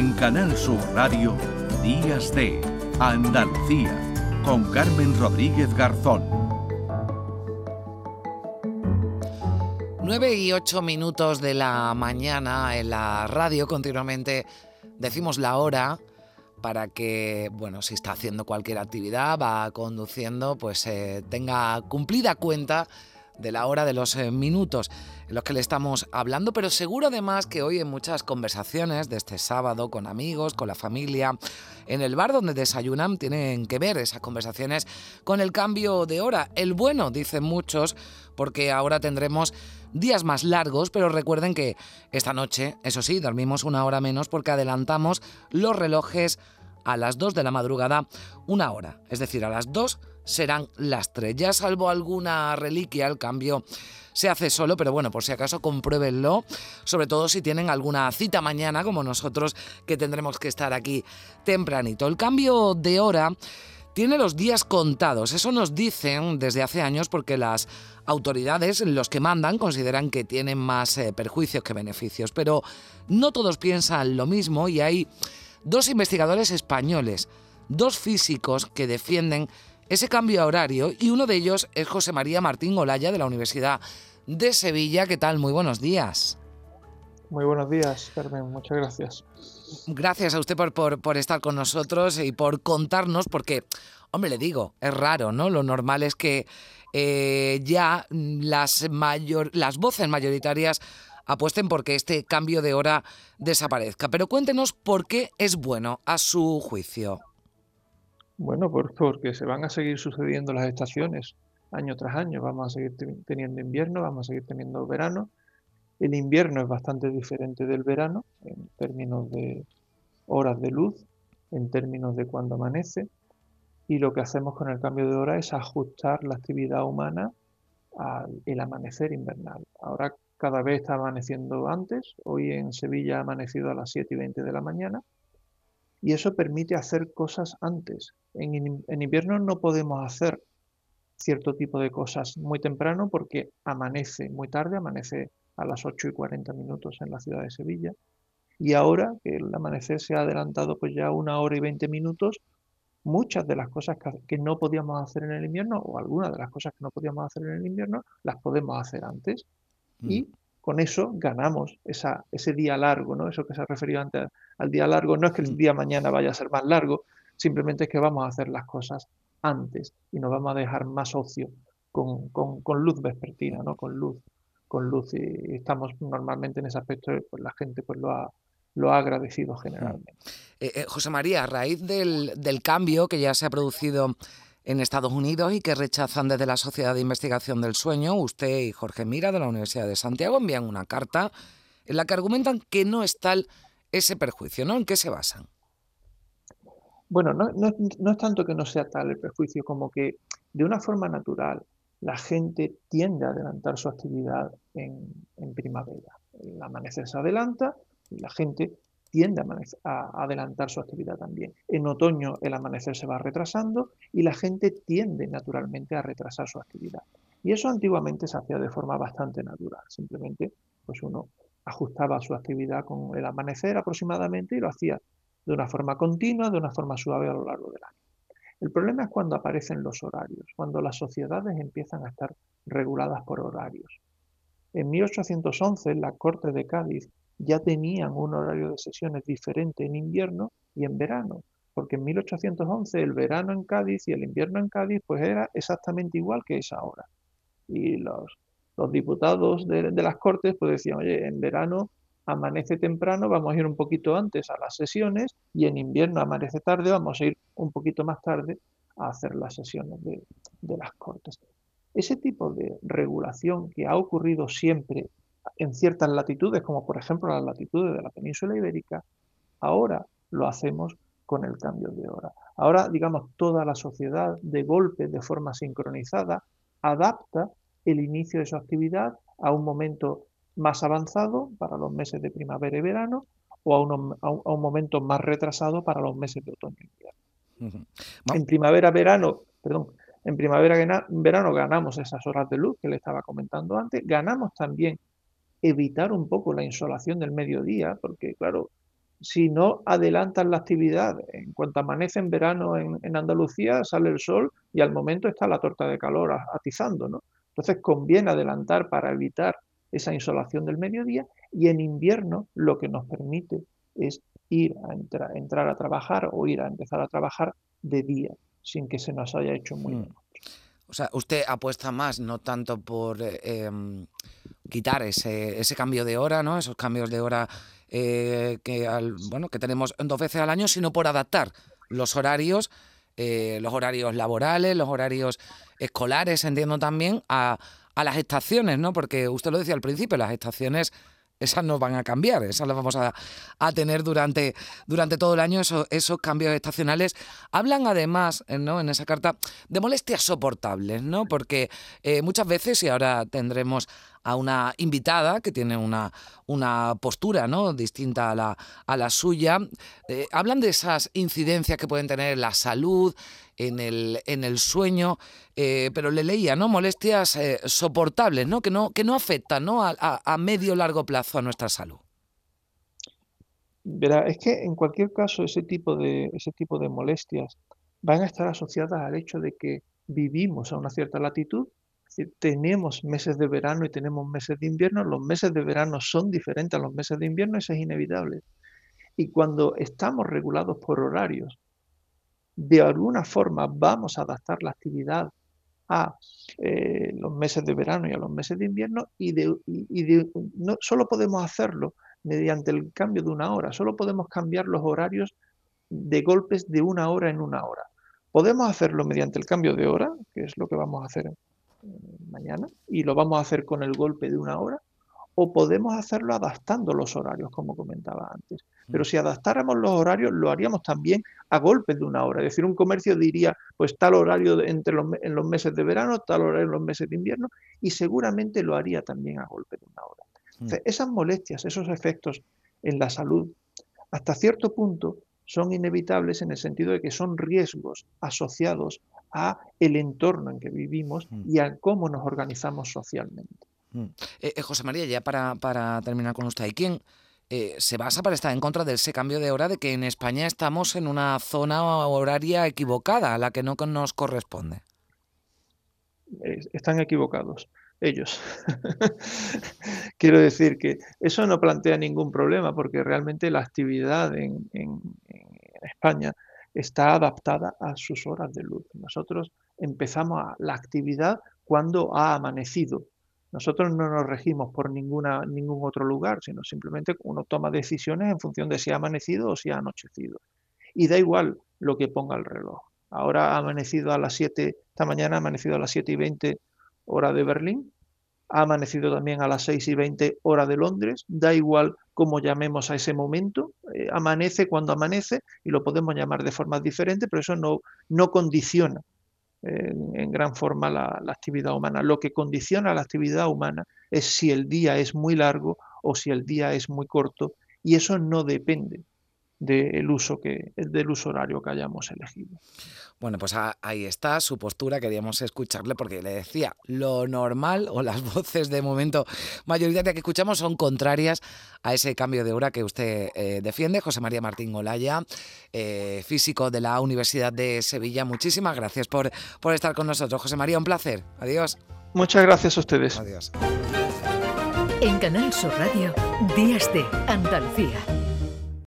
En Canal Sur Radio, Días de Andalucía, con Carmen Rodríguez Garzón. 9 y 8 minutos de la mañana en la radio continuamente decimos la hora para que, bueno, si está haciendo cualquier actividad, va conduciendo, pues eh, tenga cumplida cuenta de la hora de los eh, minutos en los que le estamos hablando, pero seguro además que hoy en muchas conversaciones de este sábado con amigos, con la familia, en el bar donde desayunan, tienen que ver esas conversaciones con el cambio de hora. El bueno, dicen muchos, porque ahora tendremos días más largos, pero recuerden que esta noche, eso sí, dormimos una hora menos porque adelantamos los relojes a las 2 de la madrugada una hora, es decir, a las 2 serán las 3. Ya salvo alguna reliquia, el cambio se hace solo, pero bueno, por si acaso compruébenlo, sobre todo si tienen alguna cita mañana como nosotros que tendremos que estar aquí tempranito. El cambio de hora tiene los días contados. Eso nos dicen desde hace años porque las autoridades, los que mandan, consideran que tienen más eh, perjuicios que beneficios. Pero no todos piensan lo mismo y hay dos investigadores españoles, dos físicos que defienden ese cambio horario y uno de ellos es José María Martín Olaya de la Universidad de Sevilla. ¿Qué tal? Muy buenos días. Muy buenos días, Carmen. Muchas gracias. Gracias a usted por, por, estar con nosotros y por contarnos, porque, hombre, le digo, es raro, ¿no? Lo normal es que eh, ya las, mayor, las voces mayoritarias apuesten porque este cambio de hora desaparezca. Pero cuéntenos por qué es bueno a su juicio. Bueno, porque se van a seguir sucediendo las estaciones año tras año. Vamos a seguir teniendo invierno, vamos a seguir teniendo verano. El invierno es bastante diferente del verano en términos de horas de luz, en términos de cuando amanece. Y lo que hacemos con el cambio de hora es ajustar la actividad humana al amanecer invernal. Ahora cada vez está amaneciendo antes. Hoy en Sevilla ha amanecido a las 7 y 20 de la mañana y eso permite hacer cosas antes. En, invierno no podemos hacer cierto tipo de cosas muy temprano porque amanece muy tarde, amanece a las 8 y 40 minutos en la ciudad de Sevilla. Y ahora que el amanecer se ha adelantado pues ya una hora y 20 minutos, muchas de las cosas que, no podíamos hacer en el invierno, o algunas de las cosas que no podíamos hacer en el invierno, las podemos hacer antes. Y mm con eso ganamos esa, ese día largo, ¿no? Eso que se ha referido antes al día largo. No es que el día mañana vaya a ser más largo, simplemente es que vamos a hacer las cosas antes y nos vamos a dejar más ocio con, con, luz vespertina, ¿no? Con luz, con luz. Y estamos normalmente en ese aspecto, pues la gente pues lo ha, lo ha agradecido generalmente. Eh, eh, José María, a raíz del, del cambio que ya se ha producido en Estados Unidos y que rechazan desde la Sociedad de Investigación del Sueño. Usted y Jorge Mira de la Universidad de Santiago envían una carta en la que argumentan que no es tal ese perjuicio, ¿no? ¿En qué se basan? Bueno, no, es tanto que no sea tal el perjuicio como que de una forma natural la gente tiende a adelantar su actividad en, en primavera. El amanecer se adelanta y la gente tiende a, adelantar su actividad también. En otoño el amanecer se va retrasando y la gente tiende naturalmente a retrasar su actividad. Y eso antiguamente se hacía de forma bastante natural. Simplemente pues uno ajustaba su actividad con el amanecer aproximadamente y lo hacía de una forma continua, de una forma suave a lo largo del año. El problema es cuando aparecen los horarios, cuando las sociedades empiezan a estar reguladas por horarios. En 1811 la Corte de Cádiz ya tenían un horario de sesiones diferente en invierno y en verano, porque en 1811 el verano en Cádiz y el invierno en Cádiz pues era exactamente igual que es ahora. Y los, los diputados de, las Cortes pues decían, oye, en verano amanece temprano, vamos a ir un poquito antes a las sesiones y en invierno amanece tarde, vamos a ir un poquito más tarde a hacer las sesiones de, de las Cortes. Ese tipo de regulación que ha ocurrido siempre en ciertas latitudes, como por ejemplo las latitudes de la península ibérica, ahora lo hacemos con el cambio de hora. Ahora, digamos, toda la sociedad de golpe, de forma sincronizada, adapta el inicio de su actividad a un momento más avanzado para los meses de primavera y verano o a, un, momento más retrasado para los meses de otoño y invierno. En primavera-verano, perdón, en primavera-verano ganamos esas horas de luz que le estaba comentando antes, ganamos también evitar un poco la insolación del mediodía, porque claro, si no adelantan la actividad. En cuanto amanece en verano en, Andalucía, sale el sol y al momento está la torta de calor atizando, ¿no? Entonces conviene adelantar para evitar esa insolación del mediodía y en invierno lo que nos permite es ir a entrar a trabajar o ir a empezar a trabajar de día, sin que se nos haya hecho muy mm. O sea, usted apuesta más, no tanto por em, quitar ese, ese, cambio de hora, ¿no? Esos cambios de hora eh, que, al, bueno, que tenemos dos veces al año, sino por adaptar los horarios, eh, los horarios laborales, los horarios escolares, entiendo también, a, a las estaciones, ¿no? Porque usted lo decía al principio, las estaciones esas no van a cambiar, esas las vamos a, tener durante, durante todo el año, esos, esos cambios estacionales. Hablan además, eh, ¿no? en esa carta, de molestias soportables, ¿no? Porque eh, muchas veces, y ahora tendremos a una invitada que tiene una, una postura ¿no? distinta a la, a la suya. Eh, hablan de esas incidencias que pueden tener en la salud, en el, en el sueño, eh, pero le leía, ¿no? Molestias eh, soportables, ¿no? Que no, que no afectan ¿no? A, a, medio largo plazo a nuestra salud. Verá, es que en cualquier caso ese tipo de, ese tipo de molestias van a estar asociadas al hecho de que vivimos a una cierta latitud tenemos meses de verano y tenemos meses de invierno, los meses de verano son diferentes a los meses de invierno, eso es inevitable. Y cuando estamos regulados por horarios, de alguna forma vamos a adaptar la actividad a eh, los meses de verano y a los meses de invierno y, no solo podemos hacerlo mediante el cambio de una hora, solo podemos cambiar los horarios de golpes de una hora en una hora. Podemos hacerlo mediante el cambio de hora, que es lo que vamos a hacer mañana y lo vamos a hacer con el golpe de una hora o podemos hacerlo adaptando los horarios, como comentaba antes. Pero si adaptáramos los horarios, lo haríamos también a golpes de una hora. Es decir, un comercio diría, pues tal horario entre los, en los meses de verano, tal horario en los meses de invierno, y seguramente lo haría también a golpe de una hora. Mm. esas molestias, esos efectos en la salud, hasta cierto punto son inevitables en el sentido de que son riesgos asociados a el entorno en que vivimos mm. y a cómo nos organizamos socialmente. Mm. Eh, eh, José María, ya para, para, terminar con usted, ¿hay quién eh, se basa para estar en contra de ese cambio de hora de que en España estamos en una zona horaria equivocada, a la que no nos corresponde? Están equivocados ellos. Quiero decir que eso no plantea ningún problema porque realmente la actividad en, en España está adaptada a sus horas de luz. Nosotros empezamos la actividad cuando ha amanecido. Nosotros no nos regimos por ninguna, ningún otro lugar, sino simplemente uno toma decisiones en función de si ha amanecido o si ha anochecido. Y da igual lo que ponga el reloj. Ahora ha amanecido a las 7, esta mañana ha amanecido a las 7 y 20 hora de Berlín, ha amanecido también a las 6 y 20 hora de Londres, da igual cómo llamemos a ese momento, eh, amanece cuando amanece y lo podemos llamar de formas diferentes, pero eso no, no condiciona en, gran forma la, la actividad humana. Lo que condiciona la actividad humana es si el día es muy largo o si el día es muy corto y eso no depende del uso, que, del uso horario que hayamos elegido. Bueno, pues ahí está su postura, queríamos escucharle porque le decía, lo normal o las voces de momento mayoritaria que escuchamos son contrarias a ese cambio de hora que usted eh, defiende. José María Martín Golaya, eh, físico de la Universidad de Sevilla, muchísimas gracias por, por estar con nosotros. José María, un placer. Adiós. Muchas gracias a ustedes. Adiós. En Canal Sur Radio, Días de Andalucía.